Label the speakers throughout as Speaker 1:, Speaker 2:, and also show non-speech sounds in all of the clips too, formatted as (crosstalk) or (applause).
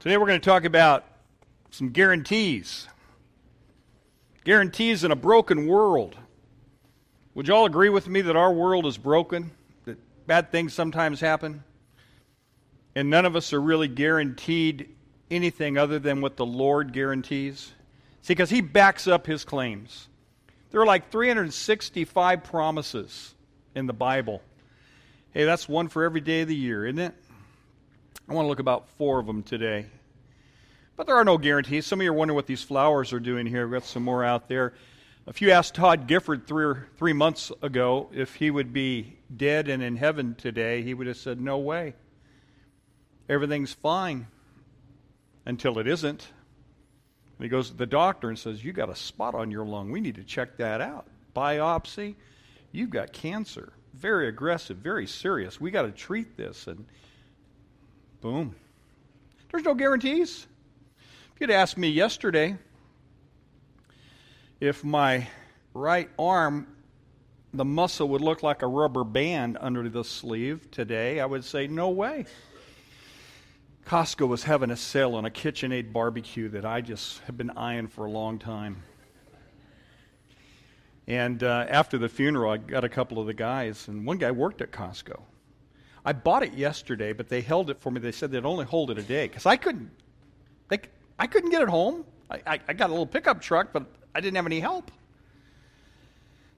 Speaker 1: Today we're going to talk about some guarantees. Guarantees in a broken world. Would you all agree with me that our world is broken? That bad things sometimes happen? And none of us are really guaranteed anything other than what the Lord guarantees? See, because He backs up His claims. There are like 365 promises in the Bible. Hey, that's one for every day of the year, isn't it? I want to look about four of them today. But there are no guarantees. Some of you are wondering what these flowers are doing here. We've got some more out there. If you asked Todd Gifford three, or three months ago if he would be dead and in heaven today, he would have said, No way. Everything's fine until it isn't. And he goes to the doctor and says, You got a spot on your lung. We need to check that out. Biopsy, you've got cancer. Very aggressive, very serious. We got to treat this. And Boom. There's no guarantees. If you'd asked me yesterday if my right arm, the muscle would look like a rubber band under the sleeve today, I would say, no way. Costco was having a sale on a KitchenAid barbecue that I just have been eyeing for a long time. And uh, after the funeral, I got a couple of the guys, and one guy worked at Costco. I bought it yesterday, but they held it for me. They said they'd only hold it a day because I couldn't. They, I couldn't get it home. I, I, I, got a little pickup truck, but I didn't have any help.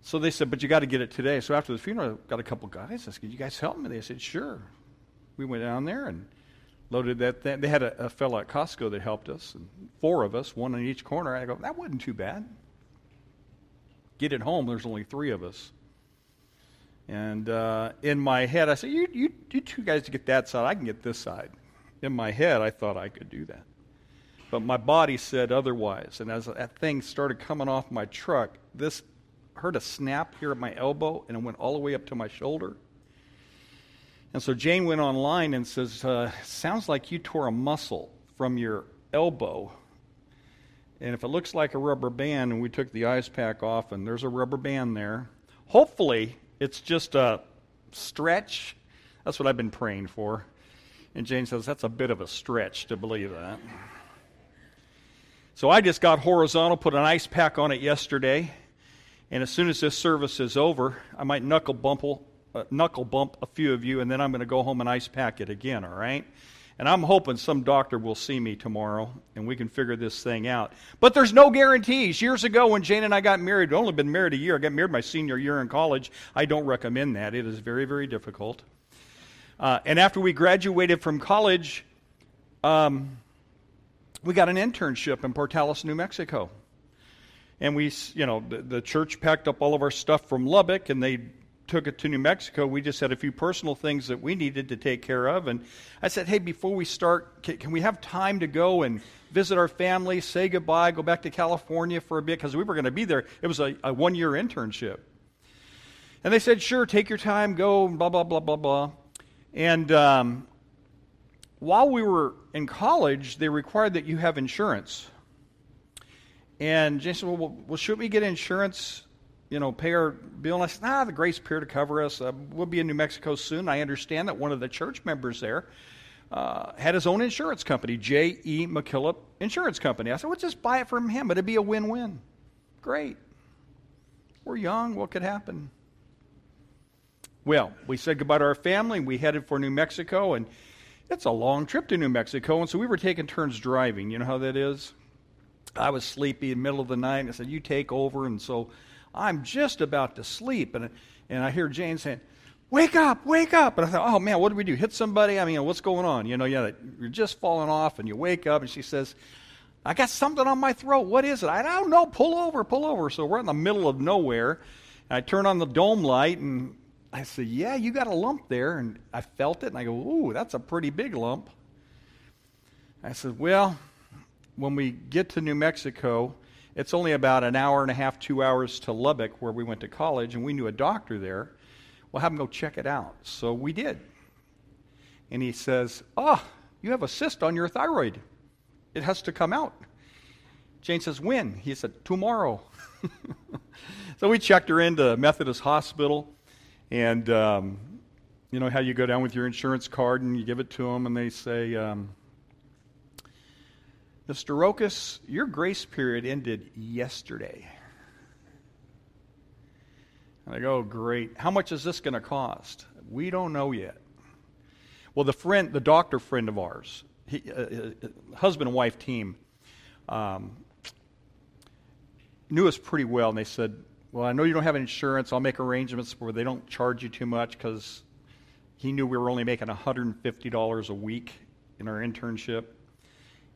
Speaker 1: So they said, "But you got to get it today." So after the funeral, I got a couple guys. I said, "You guys help me?" They said, "Sure." We went down there and loaded that. Thing. They had a, a fellow at Costco that helped us, and four of us, one in each corner. I go, "That wasn't too bad." Get it home. There's only three of us. And uh, in my head, I said, you, you, you two guys to get that side, I can get this side. In my head, I thought I could do that. But my body said otherwise. And as that thing started coming off my truck, this heard a snap here at my elbow, and it went all the way up to my shoulder. And so Jane went online and says, uh, Sounds like you tore a muscle from your elbow. And if it looks like a rubber band, and we took the ice pack off, and there's a rubber band there, hopefully it's just a stretch. That's what I've been praying for. And Jane says, That's a bit of a stretch to believe that. So I just got horizontal, put an ice pack on it yesterday. And as soon as this service is over, I might knuckle bump, uh, knuckle bump a few of you, and then I'm going to go home and ice pack it again, all right? And I'm hoping some doctor will see me tomorrow and we can figure this thing out. But there's no guarantees. Years ago, when Jane and I got married, we'd only been married a year. I got married my senior year in college. I don't recommend that, it is very, very difficult. Uh, and after we graduated from college, um, we got an internship in Portales, New Mexico. And we, you know, the, the church packed up all of our stuff from Lubbock and they took it to New Mexico, we just had a few personal things that we needed to take care of. And I said, hey, before we start, can, we have time to go and visit our family, say goodbye, go back to California for a bit? Because we were going to be there. It was a, a one year internship. And they said, sure, take your time, go, blah, blah, blah, blah, blah. And um, while we were in college, they required that you have insurance. And Jason said, well, well, should we get insurance you know, pay our bill. And I said, ah, the grace period to cover us. Uh, we'll be in New Mexico soon. I understand that one of the church members there uh, had his own insurance company, J.E. McKillop Insurance Company. I said, well, just buy it from him. It'd be a win win. Great. We're young. What could happen? Well, we said goodbye to our family. We headed for New Mexico, and it's a long trip to New Mexico. And so we were taking turns driving. You know how that is? I was sleepy in the middle of the night. And I said, You take over. And so I'm just about to sleep. And, and I hear Jane saying, Wake up, wake up. And I thought, Oh man, what did we do? Hit somebody? I mean, what's going on? You know, yeah, you're just falling off and you wake up and she says, I got something on my throat. What is it? I don't know. Pull over, pull over. So we're in the middle of nowhere. And I turn on the dome light and I said, Yeah, you got a lump there. And I felt it and I go, Ooh, that's a pretty big lump. I said, Well, when we get to New Mexico, it's only about an hour and a half, two hours to Lubbock, where we went to college, and we knew a doctor there. We'll have him go check it out. So we did. And he says, Oh, you have a cyst on your thyroid. It has to come out. Jane says, When? He said, Tomorrow. (laughs) so we checked her into Methodist Hospital. And um, you know how you go down with your insurance card and you give it to them, and they say, um, Mr. Rokas, your grace period ended yesterday. And I go, great. How much is this going to cost? We don't know yet. Well, the friend, the doctor friend of ours, he, uh, uh, husband and wife team, um, knew us pretty well, and they said, "Well, I know you don't have insurance. I'll make arrangements where they don't charge you too much because he knew we were only making $150 a week in our internship."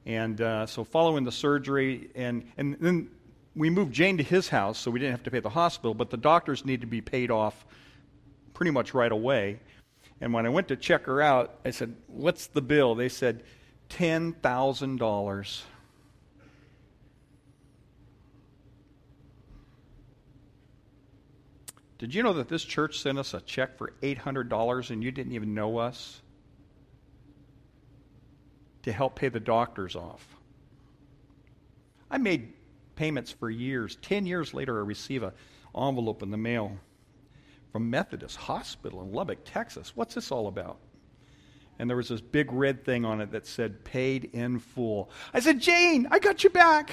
Speaker 1: And uh, so, following the surgery, and and then we moved Jane to his house, so we didn't have to pay the hospital, but the doctors need to be paid off pretty much right away. And when I went to check her out, I said, What's the bill? They said, $10,000. Did you know that this church sent us a check for $800 and you didn't even know us? To help pay the doctors off. I made payments for years. Ten years later, I receive an envelope in the mail from Methodist Hospital in Lubbock, Texas. What's this all about? And there was this big red thing on it that said paid in full. I said, Jane, I got you back.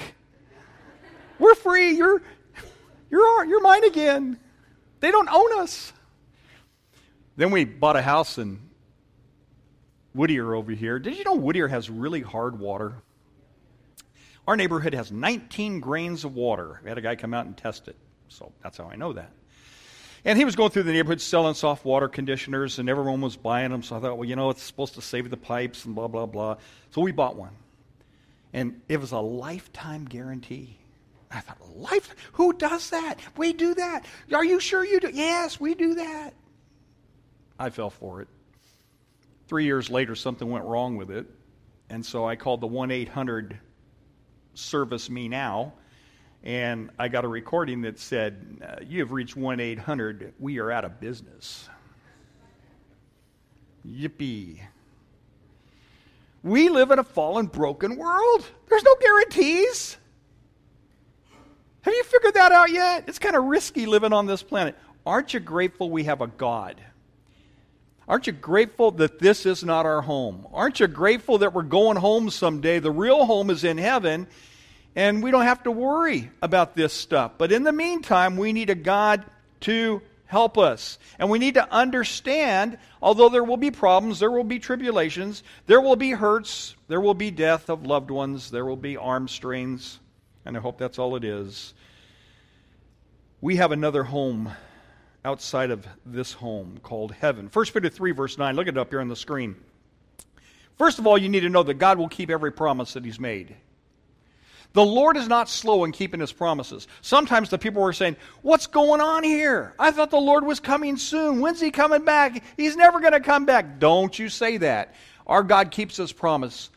Speaker 1: We're free. You're, you're, you're mine again. They don't own us. Then we bought a house in Whittier over here. Did you know Whittier has really hard water? Our neighborhood has 19 grains of water. We had a guy come out and test it. So that's how I know that. And he was going through the neighborhood selling soft water conditioners, and everyone was buying them. So I thought, well, you know, it's supposed to save the pipes and blah, blah, blah. So we bought one. And it was a lifetime guarantee. I thought, life? Who does that? We do that. Are you sure you do? Yes, we do that. I fell for it. Three years later, something went wrong with it. And so I called the 1 800 Service Me Now and I got a recording that said, uh, You have reached 1 800, we are out of business. Yippee. We live in a fallen, broken world. There's no guarantees. Have you figured that out yet? It's kind of risky living on this planet. Aren't you grateful we have a God? Aren't you grateful that this is not our home? Aren't you grateful that we're going home someday? The real home is in heaven, and we don't have to worry about this stuff. But in the meantime, we need a God to help us. And we need to understand, although there will be problems, there will be tribulations, there will be hurts, there will be death of loved ones, there will be arm strains, and I hope that's all it is. We have another home outside of this home called heaven. 1 Peter 3, verse 9. Look it up here on the screen. First of all, you need to know that God will keep every promise that He's made. The Lord is not slow in keeping his promises. Sometimes the people were saying, What's going on here? I thought the Lord was coming soon. When's he coming back? He's never going to come back. Don't you say that. Our God keeps his promise.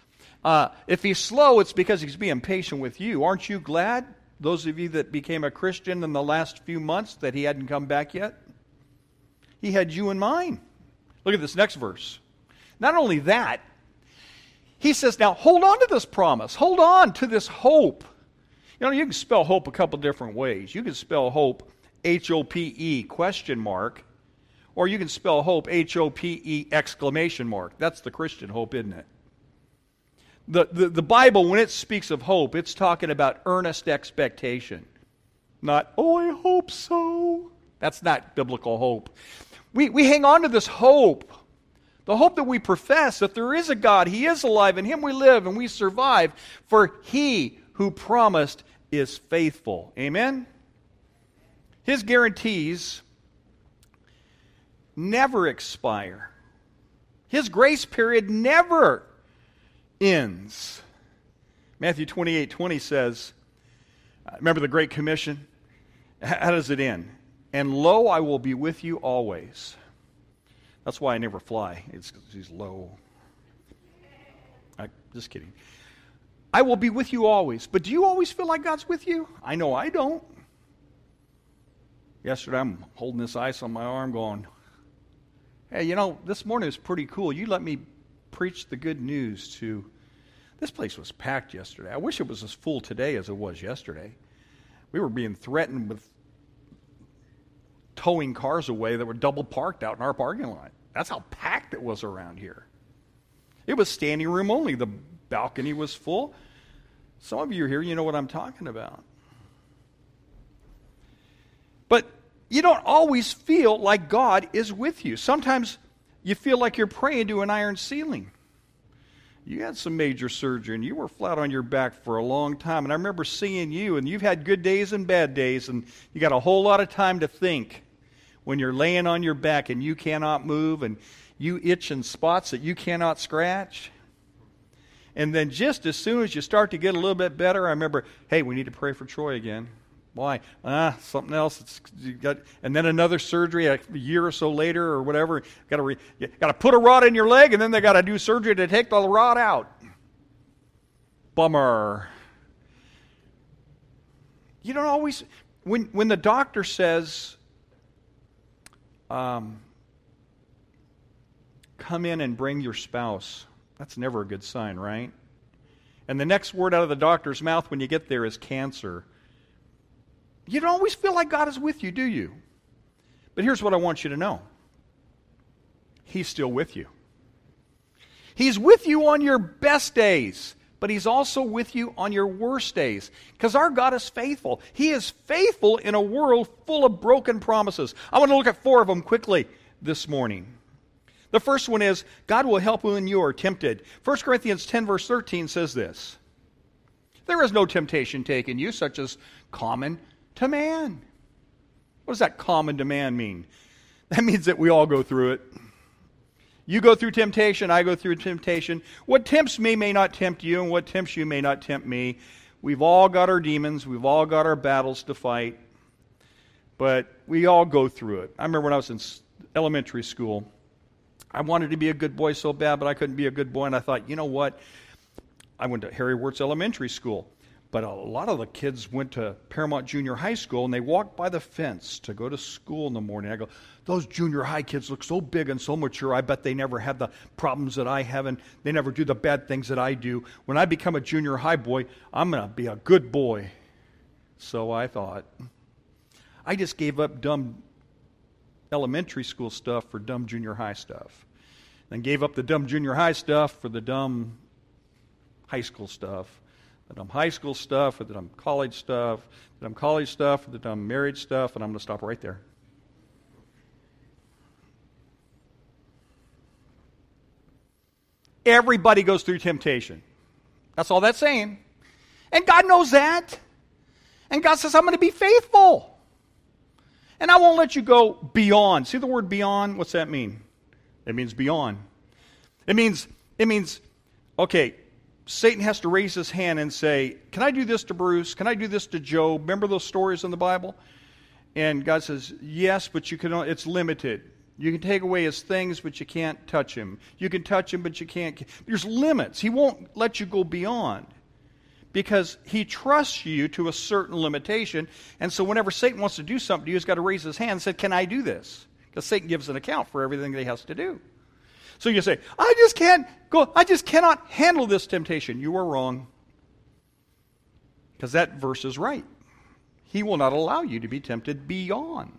Speaker 1: Uh, if he's slow, it's because he's being patient with you. Aren't you glad, those of you that became a Christian in the last few months, that he hadn't come back yet? He had you in mind. Look at this next verse. Not only that, he says, now hold on to this promise. Hold on to this hope. You know, you can spell hope a couple different ways. You can spell hope H O P E question mark, or you can spell hope H O P E exclamation mark. That's the Christian hope, isn't it? The, the, the Bible, when it speaks of hope, it's talking about earnest expectation. Not, oh, I hope so. That's not biblical hope. We, we hang on to this hope the hope that we profess that there is a God, He is alive, in Him we live and we survive, for He who promised is faithful. Amen? His guarantees never expire, His grace period never ends. Matthew 28 20 says, uh, Remember the Great Commission? How does it end? And lo, I will be with you always that's why I never fly. It's he's low. I, just kidding. I will be with you always. But do you always feel like God's with you? I know I don't. Yesterday, I'm holding this ice on my arm going, hey, you know, this morning was pretty cool. You let me preach the good news to. This place was packed yesterday. I wish it was as full today as it was yesterday. We were being threatened with towing cars away that were double parked out in our parking lot. That's how packed it was around here. It was standing room only. The balcony was full. Some of you are here, you know what I'm talking about. But you don't always feel like God is with you. Sometimes you feel like you're praying to an iron ceiling. You had some major surgery and you were flat on your back for a long time. And I remember seeing you, and you've had good days and bad days, and you got a whole lot of time to think when you're laying on your back and you cannot move and you itch in spots that you cannot scratch. And then just as soon as you start to get a little bit better, I remember, hey, we need to pray for Troy again. Why? Ah, something else. It's, you got, and then another surgery a year or so later or whatever. Got to got to put a rod in your leg, and then they got to do surgery to take the rod out. Bummer. You don't always when when the doctor says, um, "Come in and bring your spouse." That's never a good sign, right? And the next word out of the doctor's mouth when you get there is cancer you don't always feel like God is with you, do you? But here's what I want you to know He's still with you. He's with you on your best days, but He's also with you on your worst days. Because our God is faithful. He is faithful in a world full of broken promises. I want to look at four of them quickly this morning. The first one is God will help when you are tempted. 1 Corinthians 10, verse 13 says this There is no temptation taken you, such as common to man. What does that common demand mean? That means that we all go through it. You go through temptation, I go through temptation. What tempts me may not tempt you, and what tempts you may not tempt me. We've all got our demons, we've all got our battles to fight, but we all go through it. I remember when I was in elementary school, I wanted to be a good boy so bad, but I couldn't be a good boy, and I thought, you know what? I went to Harry Wirtz Elementary School. But a lot of the kids went to Paramount Junior High School and they walked by the fence to go to school in the morning. I go, those junior high kids look so big and so mature. I bet they never have the problems that I have and they never do the bad things that I do. When I become a junior high boy, I'm going to be a good boy. So I thought. I just gave up dumb elementary school stuff for dumb junior high stuff. Then gave up the dumb junior high stuff for the dumb high school stuff that I'm high school stuff, or that I'm college stuff, that I'm college stuff, or that I'm married stuff, and I'm going to stop right there. Everybody goes through temptation. That's all that's saying. And God knows that. And God says, I'm going to be faithful. And I won't let you go beyond. See the word beyond? What's that mean? It means beyond. It means, it means, okay, Satan has to raise his hand and say, Can I do this to Bruce? Can I do this to Job? Remember those stories in the Bible? And God says, Yes, but you can, it's limited. You can take away his things, but you can't touch him. You can touch him, but you can't. There's limits. He won't let you go beyond because he trusts you to a certain limitation. And so whenever Satan wants to do something, to you, he's got to raise his hand and say, Can I do this? Because Satan gives an account for everything that he has to do. So you say, I just can't go, I just cannot handle this temptation. You are wrong. Because that verse is right. He will not allow you to be tempted beyond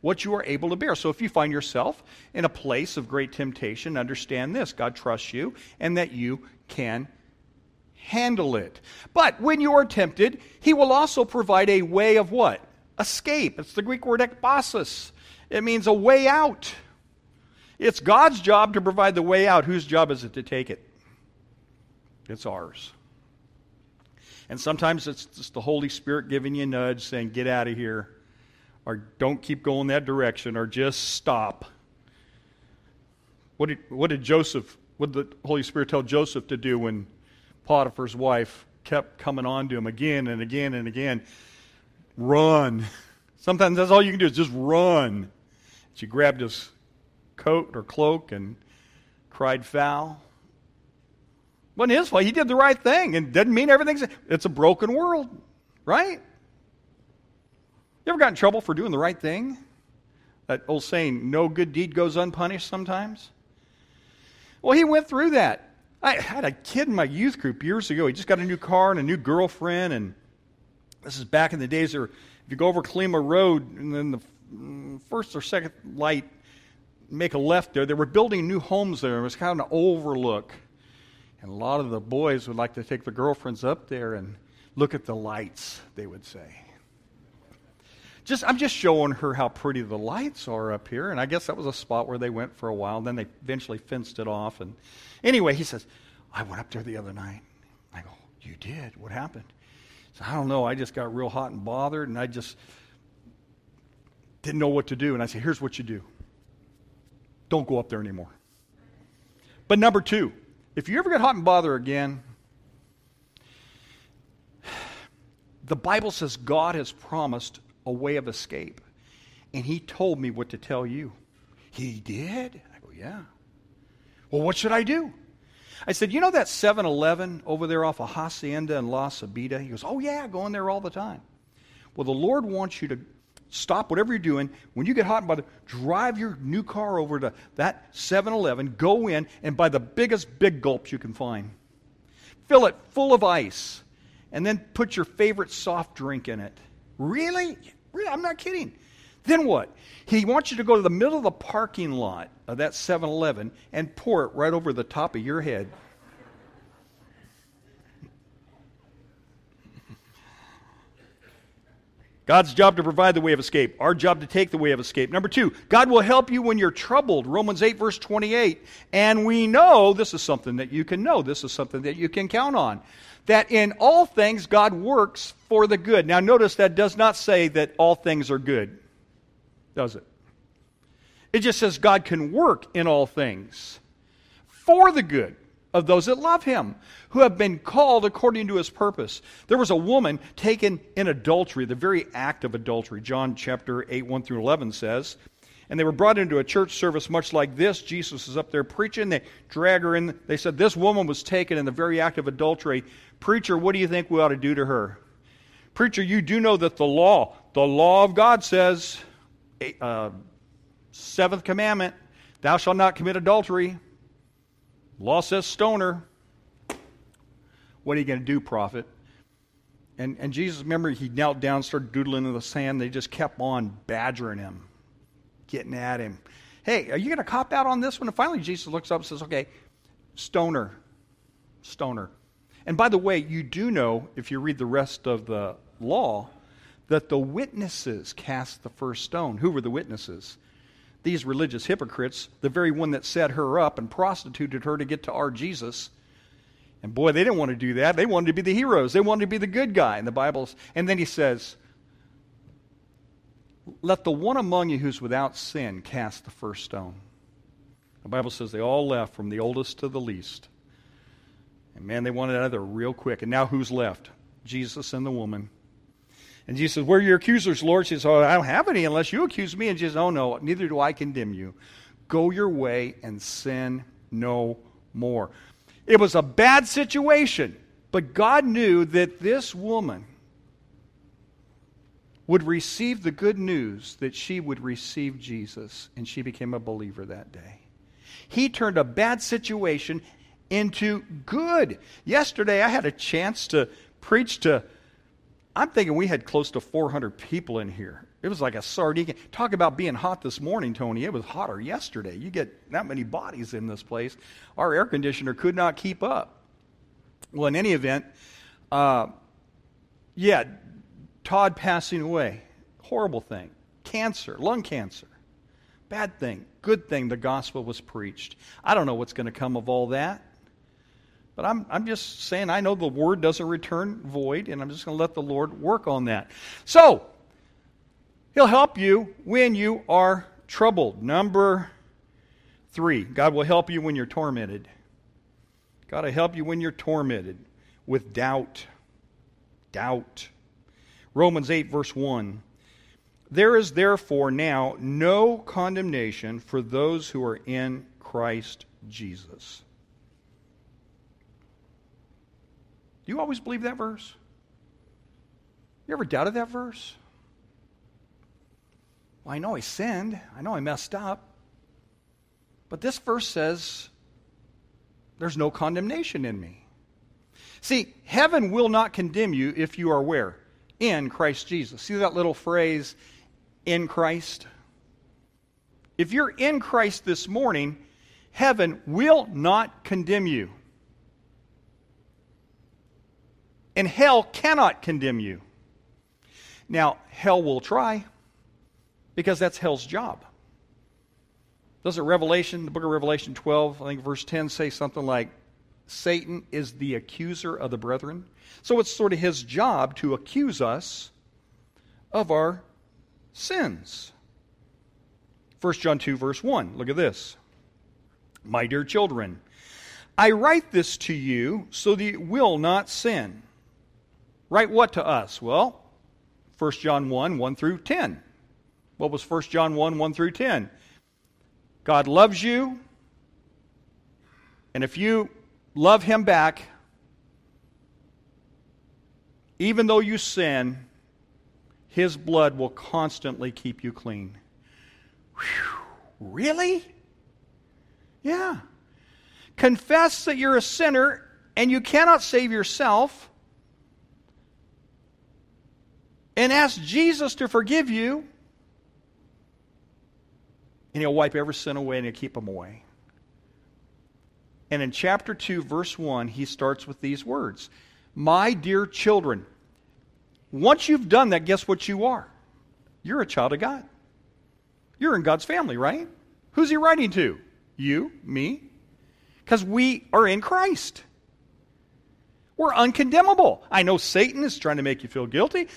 Speaker 1: what you are able to bear. So if you find yourself in a place of great temptation, understand this God trusts you and that you can handle it. But when you are tempted, He will also provide a way of what? Escape. It's the Greek word ekbasis. It means a way out. It's God's job to provide the way out. Whose job is it to take it? It's ours. And sometimes it's just the Holy Spirit giving you a nudge saying, get out of here, or don't keep going that direction, or just stop. What did, what did Joseph, what did the Holy Spirit tell Joseph to do when Potiphar's wife kept coming on to him again and again and again? Run. Sometimes that's all you can do is just run. She grabbed his coat or cloak and cried foul. Wasn't his fault. He did the right thing and doesn't mean everything's. It's a broken world, right? You ever got in trouble for doing the right thing? That old saying, no good deed goes unpunished sometimes? Well, he went through that. I had a kid in my youth group years ago. He just got a new car and a new girlfriend, and this is back in the days where if you go over Colima Road and then the mm, first or second light make a left there. They were building new homes there. It was kind of an overlook. And a lot of the boys would like to take the girlfriends up there and look at the lights, they would say. Just, I'm just showing her how pretty the lights are up here. And I guess that was a spot where they went for a while. Then they eventually fenced it off. And anyway, he says, I went up there the other night. I go, You did? What happened? So I don't know. I just got real hot and bothered, and I just didn't know what to do. And I said, Here's what you do don't go up there anymore. But number two, if you ever get hot and bother again, the Bible says God has promised a way of escape. And He told me what to tell you. He did? I go, Yeah. Well, what should I do? I said, You know that 7 Eleven over there off of Hacienda and La Sabita? He goes, Oh, yeah, go in there all the time. Well, the Lord wants you to stop whatever you're doing. When you get hot and bothered, drive your new car over to that 7 Eleven, go in, and buy the biggest big gulps you can find. Fill it full of ice, and then put your favorite soft drink in it. Really? Really? I'm not kidding. Then what? He wants you to go to the middle of the parking lot of that 7 Eleven and pour it right over the top of your head. God's job to provide the way of escape, our job to take the way of escape. Number two, God will help you when you're troubled. Romans 8, verse 28. And we know, this is something that you can know, this is something that you can count on, that in all things God works for the good. Now, notice that does not say that all things are good, does it? It just says God can work in all things for the good of those that love him, who have been called according to his purpose. There was a woman taken in adultery, the very act of adultery. John chapter 8, 1 through 11 says. And they were brought into a church service much like this. Jesus is up there preaching. They drag her in. They said, This woman was taken in the very act of adultery. Preacher, what do you think we ought to do to her? Preacher, you do know that the law, the law of God says, uh, seventh commandment, thou shalt not commit adultery. Law says stoner. What are you going to do, prophet? And, and Jesus, remember, he knelt down, started doodling in the sand. They just kept on badgering him, getting at him. Hey, are you going to cop out on this one? And finally, Jesus looks up and says, okay, stoner. Stoner. And by the way, you do know, if you read the rest of the law, that the witnesses cast the first stone. Who were the witnesses? These religious hypocrites, the very one that set her up and prostituted her to get to our Jesus. And boy, they didn't want to do that. They wanted to be the heroes. They wanted to be the good guy in the Bible. And then he says, Let the one among you who's without sin cast the first stone. The Bible says they all left from the oldest to the least. And man, they wanted out there real quick. And now who's left? Jesus and the woman. And Jesus says, Where are your accusers, Lord? She says, Oh, I don't have any unless you accuse me. And Jesus says, Oh, no, neither do I condemn you. Go your way and sin no more. It was a bad situation, but God knew that this woman would receive the good news that she would receive Jesus, and she became a believer that day. He turned a bad situation into good. Yesterday, I had a chance to preach to I'm thinking we had close to 400 people in here. It was like a sardine. Talk about being hot this morning, Tony. It was hotter yesterday. You get that many bodies in this place. Our air conditioner could not keep up. Well, in any event, uh, yeah, Todd passing away. Horrible thing. Cancer, lung cancer. Bad thing. Good thing the gospel was preached. I don't know what's going to come of all that. But I'm, I'm just saying, I know the word doesn't return void, and I'm just going to let the Lord work on that. So, He'll help you when you are troubled. Number three, God will help you when you're tormented. God will help you when you're tormented with doubt. Doubt. Romans 8, verse 1. There is therefore now no condemnation for those who are in Christ Jesus. Do you always believe that verse? You ever doubted that verse? Well, I know I sinned. I know I messed up. But this verse says there's no condemnation in me. See, heaven will not condemn you if you are where? In Christ Jesus. See that little phrase, in Christ? If you're in Christ this morning, heaven will not condemn you. And hell cannot condemn you. Now, hell will try because that's hell's job. Doesn't Revelation, the book of Revelation 12, I think verse 10, say something like, Satan is the accuser of the brethren? So it's sort of his job to accuse us of our sins. 1 John 2, verse 1. Look at this. My dear children, I write this to you so that you will not sin. Write what to us? Well, 1 John 1, 1 through 10. What was 1 John 1, 1 through 10? God loves you, and if you love Him back, even though you sin, His blood will constantly keep you clean. Whew, really? Yeah. Confess that you're a sinner and you cannot save yourself. And ask Jesus to forgive you. And he'll wipe every sin away and he'll keep them away. And in chapter 2, verse 1, he starts with these words My dear children, once you've done that, guess what you are? You're a child of God. You're in God's family, right? Who's he writing to? You, me? Because we are in Christ. We're uncondemnable. I know Satan is trying to make you feel guilty.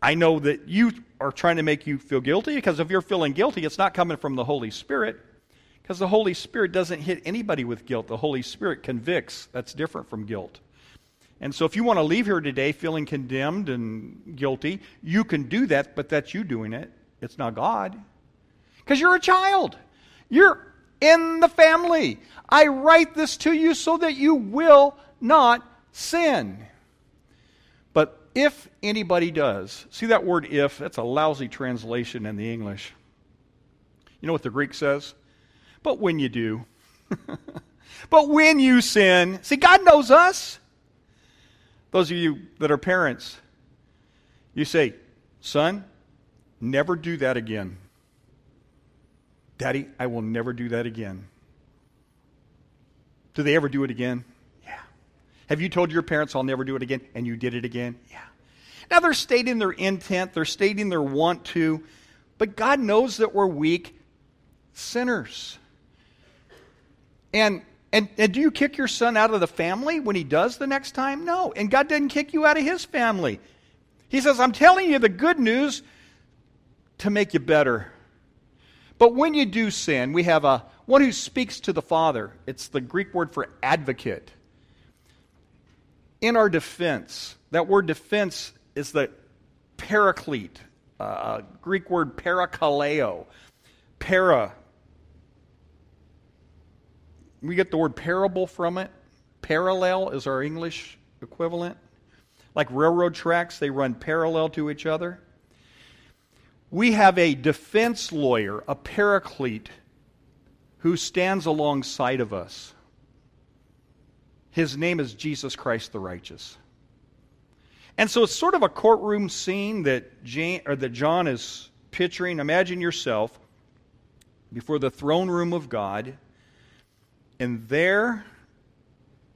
Speaker 1: I know that you are trying to make you feel guilty because if you're feeling guilty, it's not coming from the Holy Spirit. Because the Holy Spirit doesn't hit anybody with guilt. The Holy Spirit convicts. That's different from guilt. And so if you want to leave here today feeling condemned and guilty, you can do that, but that's you doing it. It's not God. Because you're a child. You're in the family. I write this to you so that you will not sin. If anybody does, see that word if? That's a lousy translation in the English. You know what the Greek says? But when you do. (laughs) but when you sin. See, God knows us. Those of you that are parents, you say, son, never do that again. Daddy, I will never do that again. Do they ever do it again? Have you told your parents, I'll never do it again, and you did it again? Yeah. Now they're stating their intent, they're stating their want to, but God knows that we're weak sinners. And, and, and do you kick your son out of the family when he does the next time? No. And God didn't kick you out of his family. He says, I'm telling you the good news to make you better. But when you do sin, we have a one who speaks to the Father. It's the Greek word for advocate. In our defense, that word defense is the paraclete, uh, Greek word parakaleo. Para. We get the word parable from it. Parallel is our English equivalent. Like railroad tracks, they run parallel to each other we have a defense lawyer, a paraclete, who stands alongside of us. His name is Jesus Christ the righteous. And so it's sort of a courtroom scene that, Jane, or that John is picturing. Imagine yourself before the throne room of God, and there,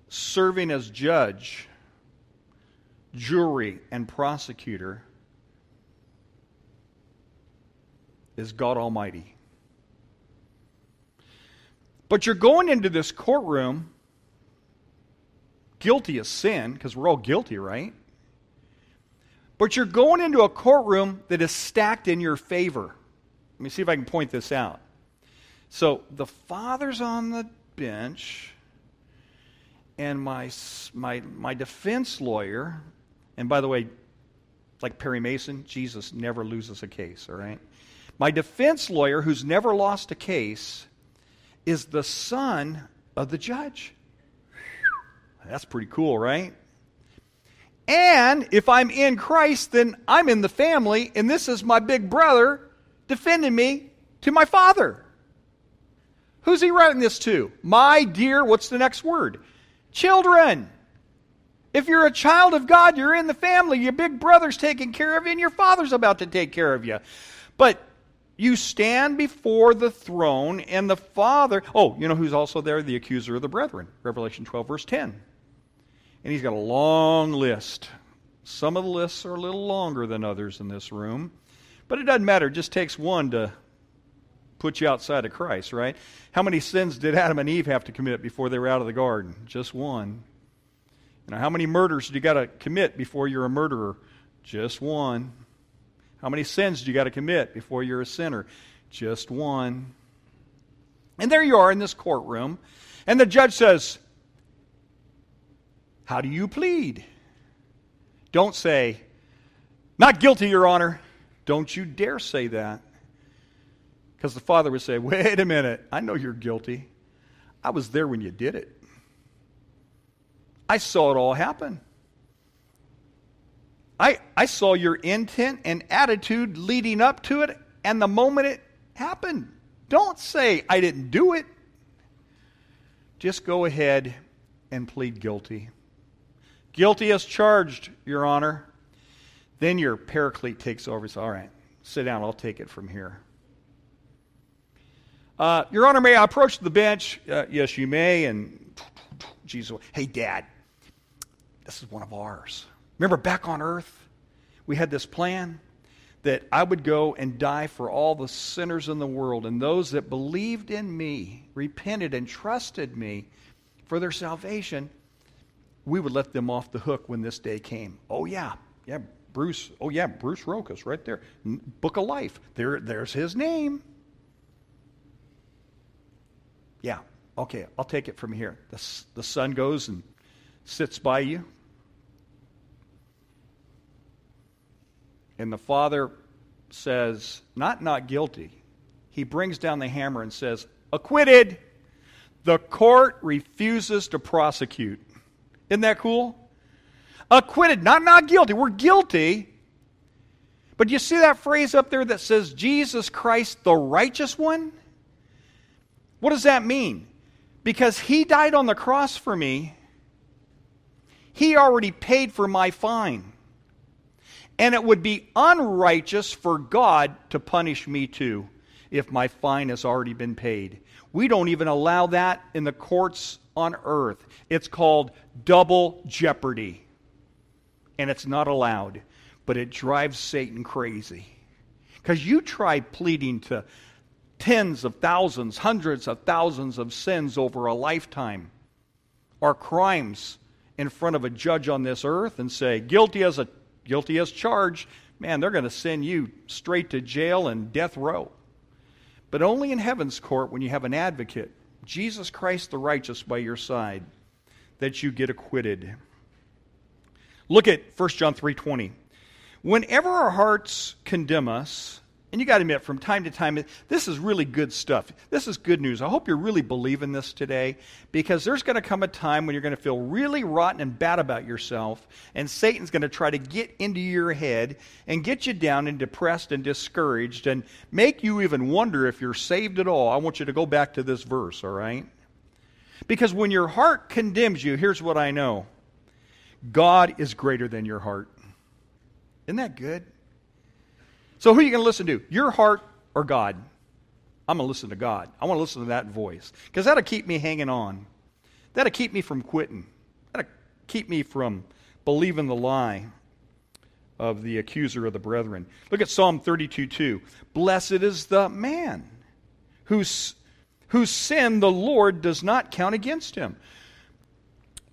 Speaker 1: serving as judge, jury, and prosecutor, is God Almighty. But you're going into this courtroom guilty of sin, because we're all guilty, right? But you're going into a courtroom that is stacked in your favor. Let me see if I can point this out. So the father's on the bench, and my, my, my defense lawyer, and by the way, like Perry Mason, Jesus never loses a case, all right? My defense lawyer, who's never lost a case, is the son of the judge. That's pretty cool, right? And if I'm in Christ, then I'm in the family, and this is my big brother defending me to my father. Who's he writing this to? My dear, what's the next word? Children. If you're a child of God, you're in the family. Your big brother's taking care of you, and your father's about to take care of you. But you stand before the throne, and the Father. Oh, you know who's also there? The accuser of the brethren. Revelation 12, verse 10. And he's got a long list Some of the lists are a little longer than others in this room, but it doesn't matter. It just takes one to put you outside of Christ, right? How many sins did Adam and Eve have to commit before they were out of the garden? Just one. You know, how many murders do you got to commit before you're a murderer? Just one. How many sins do you got to commit before you're a sinner? Just one. And there you are in this courtroom, and the judge says, How do you plead? Don't say, Not guilty, Your Honor. Don't you dare say that. Because the father would say, Wait a minute, I know you're guilty. I was there when you did it. I saw it all happen. I, I saw your intent and attitude leading up to it and the moment it happened. Don't say, I didn't do it. Just go ahead and plead guilty. Guilty as charged, Your Honor. Then your paraclete takes over says, All right, sit down, I'll take it from here. Uh, Your Honor, may I approach the bench? Uh, yes, you may. And Jesus, hey, Dad, this is one of ours. Remember back on earth, we had this plan that I would go and die for all the sinners in the world, and those that believed in me, repented, and trusted me for their salvation, we would let them off the hook when this day came. Oh, yeah. Yeah, Bruce. Oh, yeah, Bruce Rokas, right there. Book of Life. There, there's his name. Yeah, okay, I'll take it from here. The, the son goes and sits by you. And the father says, not not guilty. He brings down the hammer and says, acquitted. The court refuses to prosecute. Isn't that cool? Acquitted, not not guilty. We're guilty. But you see that phrase up there that says Jesus Christ the righteous one? What does that mean? Because he died on the cross for me, he already paid for my fine. And it would be unrighteous for God to punish me too if my fine has already been paid. We don't even allow that in the courts on earth. It's called double jeopardy. And it's not allowed. But it drives Satan crazy. Because you try pleading to tens of thousands, hundreds of thousands of sins over a lifetime or crimes in front of a judge on this earth and say, guilty as a guilty as charged, man, they're going to send you straight to jail and death row. But only in heaven's court when you have an advocate, Jesus Christ the righteous by your side, that you get acquitted. Look at 1 John 3:20. Whenever our hearts condemn us, and you got to admit, from time to time, this is really good stuff. This is good news. I hope you're really believing this today because there's going to come a time when you're going to feel really rotten and bad about yourself, and Satan's going to try to get into your head and get you down and depressed and discouraged and make you even wonder if you're saved at all. I want you to go back to this verse, all right? Because when your heart condemns you, here's what I know God is greater than your heart. Isn't that good? So who are you going to listen to? Your heart or God? I'm going to listen to God. I want to listen to that voice because that'll keep me hanging on. That'll keep me from quitting. That'll keep me from believing the lie of the accuser of the brethren. Look at Psalm 32 2. Blessed is the man whose, whose sin the Lord does not count against him.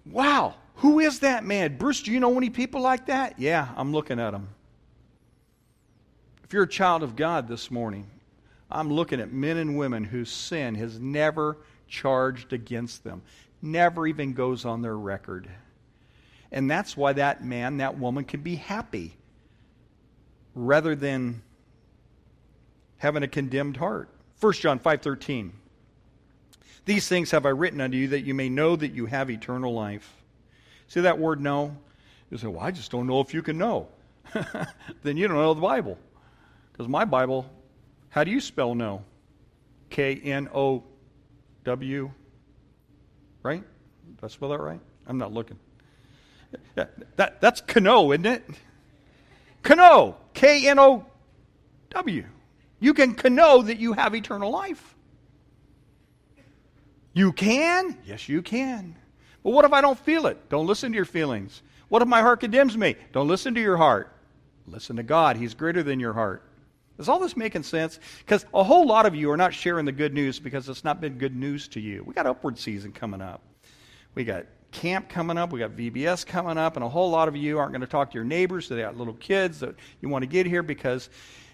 Speaker 1: Wow. Who is that man? Bruce, do you know any people like that? Yeah, I'm looking at them. If you're a child of God this morning, I'm looking at men and women whose sin has never charged against them, never even goes on their record. And that's why that man, that woman can be happy rather than having a condemned heart. 1 John 5:13 These things have I written unto you that you may know that you have eternal life. See that word know? You say, "Well, I just don't know if you can know." (laughs) then you don't know the Bible. Because my Bible, how do you spell know? K N O W, right? Did I spell that right? I'm not looking. That, that's Kano, isn't it? Kano, K N O W. You can know that you have eternal life. You can? Yes, you can. But what if I don't feel it? Don't listen to your feelings. What if my heart condemns me? Don't listen to your heart. Listen to God. He's greater than your heart. Is all this making sense? Because a whole lot of you are not sharing the good news because it's not been good news to you. We got upward season coming up. We got camp coming up. We got VBS coming up, and a whole lot of you aren't going to talk to your neighbors. They got little kids that you want to get here because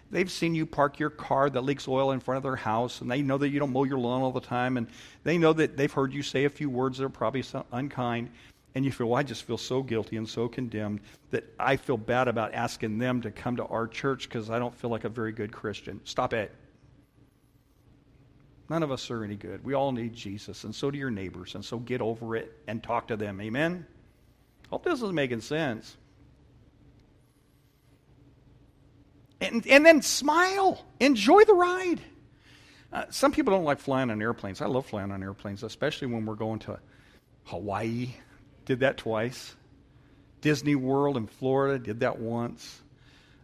Speaker 1: they've seen you park your car that leaks oil in front of their house, and they know that you don't mow your lawn all the time, and they know that they've heard you say a few words that are probably unkind and you feel, well, I just feel so guilty and so condemned that I feel bad about asking them to come to our church because I don't feel like a very good Christian. Stop it. None of us are any good. We all need Jesus, and so do your neighbors, and so get over it and talk to them. Amen? Hope this is making sense. And, and then smile. Enjoy the ride. Uh, some people don't like flying on airplanes. I love flying on airplanes, especially when we're going to Hawaii did that twice. Disney World in Florida did that once.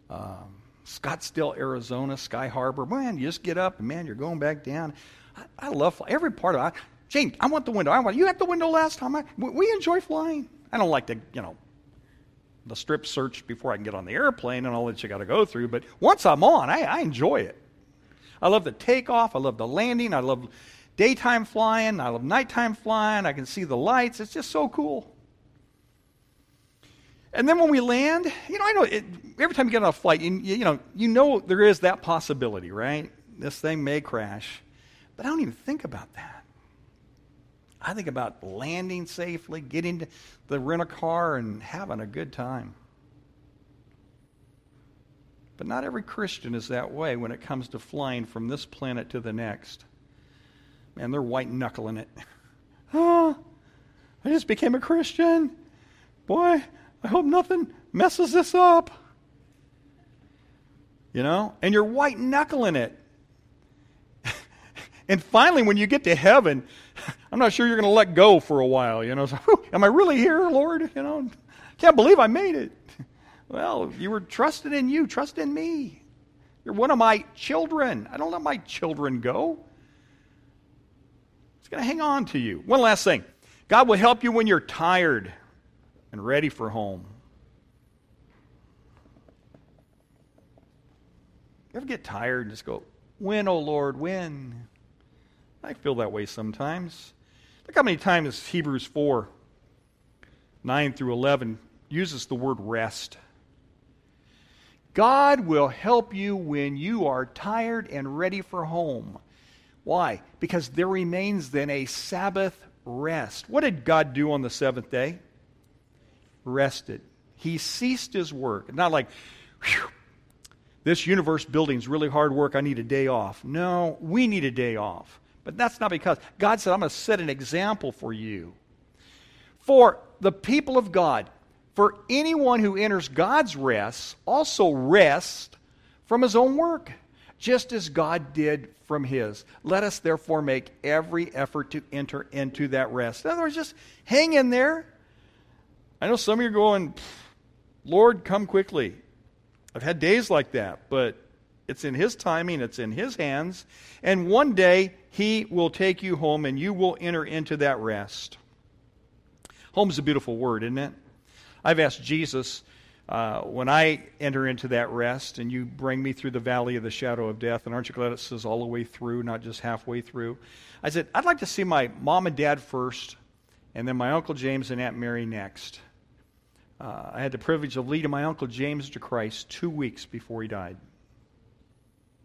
Speaker 1: Um, Scottsdale, Arizona, Sky Harbor. Man, you just get up and man, you're going back down. I, I love every part of it. Jane, I want the window. I want you had the window last time. I, we enjoy flying. I don't like to, you know, the strip search before I can get on the airplane and all that you got to go through. But once I'm on, I, I enjoy it. I love the takeoff. I love the landing. I love daytime flying. I love nighttime flying. I can see the lights. It's just so cool. And then when we land, you know, I know it, every time you get on a flight, you, you know, you know there is that possibility, right? This thing may crash. But I don't even think about that. I think about landing safely, getting to the rent a car, and having a good time. But not every Christian is that way when it comes to flying from this planet to the next. Man, they're white knuckling it. (laughs) Oh, I just became a Christian. Boy, I hope nothing messes this up. You know? And you're white knuckling it. (laughs) and finally, when you get to heaven, (laughs) I'm not sure you're going to let go for a while. You know, so, am I really here, Lord? You know, can't believe I made it. (laughs) Well, you were trusted in you, trust in me. You're one of my children. I don't let my children go. It's going to hang on to you. One last thing God will help you when you're tired and ready for home. You ever get tired and just go, When, oh Lord, when? I feel that way sometimes. Look how many times Hebrews 4 9 through 11 uses the word rest. God will help you when you are tired and ready for home. Why? Because there remains then a Sabbath rest. What did God do on the seventh day? Rested. He ceased his work. Not like, this universe building is really hard work. I need a day off. No, we need a day off. But that's not because God said, I'm going to set an example for you. For the people of God, for anyone who enters God's rest, also rest from his own work, just as God did from his. Let us therefore make every effort to enter into that rest. In other words, just hang in there I know some of you are going, Lord, come quickly. I've had days like that, but it's in His timing, it's in His hands. And one day, He will take you home and you will enter into that rest. Home's a beautiful word, isn't it? I've asked Jesus, uh, when I enter into that rest and you bring me through the valley of the shadow of death, and aren't you glad it says all the way through, not just halfway through? I said, I'd like to see my mom and dad first, and then my Uncle James and Aunt Mary next. Uh, I had the privilege of leading my Uncle James to Christ two weeks before he died.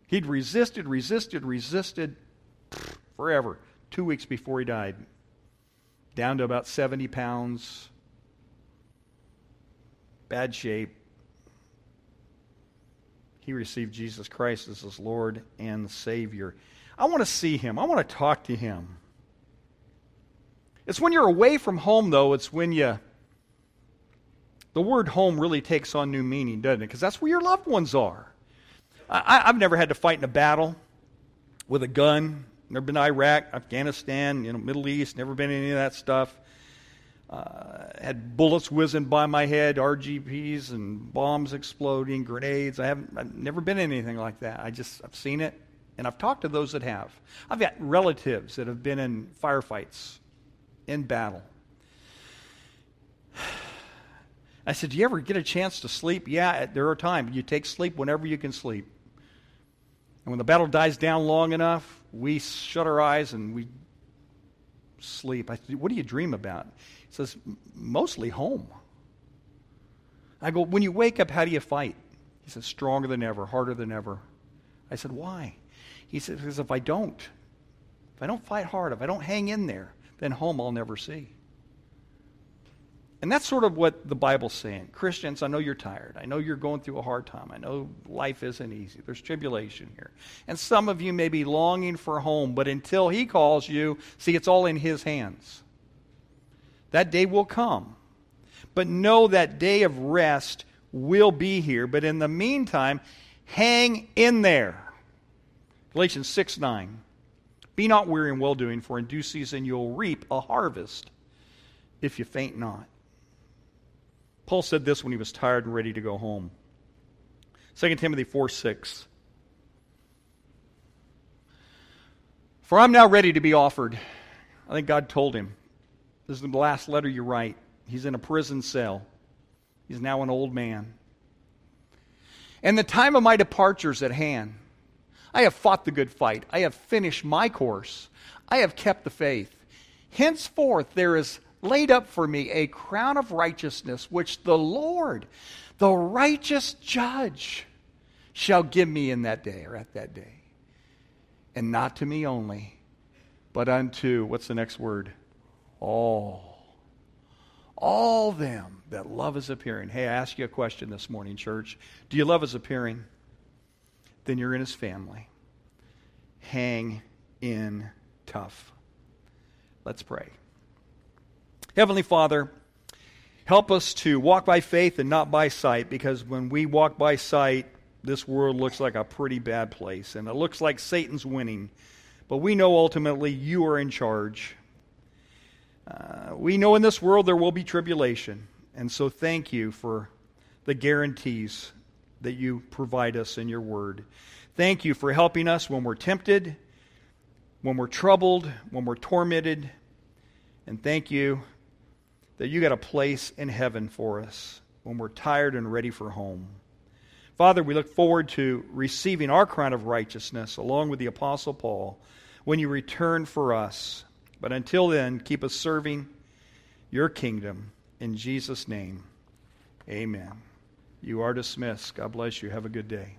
Speaker 1: He'd resisted, resisted, resisted forever, two weeks before he died. Down to about 70 pounds, bad shape. He received Jesus Christ as his Lord and Savior. I want to see him, I want to talk to him. It's when you're away from home, though, it's when you the word home really takes on new meaning, doesn't it? Because that's where your loved ones are. I, have never had to fight in a battle with a gun. Never been to Iraq, Afghanistan, you know, Middle East. Never been any of that stuff. Uh, had bullets whizzing by my head, RGPs and bombs exploding, grenades. I haven't. I've never been in anything like that. I just I've seen it, and I've talked to those that have. I've got relatives that have been in firefights, in battle. I said, Do you ever get a chance to sleep? Yeah, there are times. You take sleep whenever you can sleep. And when the battle dies down long enough, we shut our eyes and we sleep. I said, What do you dream about? He says, Mostly home. I go, When you wake up, how do you fight? He says, Stronger than ever, harder than ever. I said, Why? He says, Because if I don't, if I don't fight hard, if I don't hang in there, then home I'll never see. And that's sort of what the Bible's saying. Christians, I know you're tired. I know you're going through a hard time. I know life isn't easy. There's tribulation here. And some of you may be longing for home, but until He calls you, see, it's all in His hands. That day will come. But know that day of rest will be here. But in the meantime, hang in there. Galatians 6 9. Be not weary in well doing, for in due season you'll reap a harvest if you faint not. Paul said this when he was tired and ready to go home. 2 Timothy 4 6. For I'm now ready to be offered. I think God told him. This is the last letter you write. He's in a prison cell. He's now an old man. And the time of my departure is at hand. I have fought the good fight. I have finished my course. I have kept the faith. Henceforth, there is laid up for me a crown of righteousness, which the Lord, the righteous judge, shall give me in that day or at that day. And not to me only, but unto, what's the next word? All. All them that love his appearing. Hey, I ask you a question this morning, church. Do you love his appearing? Then you're in his family. Hang in tough. Let's pray. Heavenly Father, help us to walk by faith and not by sight because when we walk by sight, this world looks like a pretty bad place and it looks like Satan's winning. But we know ultimately you are in charge. Uh, we know in this world there will be tribulation. And so thank you for the guarantees that you provide us in your word. Thank you for helping us when we're tempted, when we're troubled, when we're tormented. And thank you that you got a place in heaven for us when we're tired and ready for home. Father, we look forward to receiving our crown of righteousness along with the Apostle Paul when you return for us. But until then, keep us serving your kingdom. In Jesus' name, amen. You are dismissed. God bless you. Have a good day.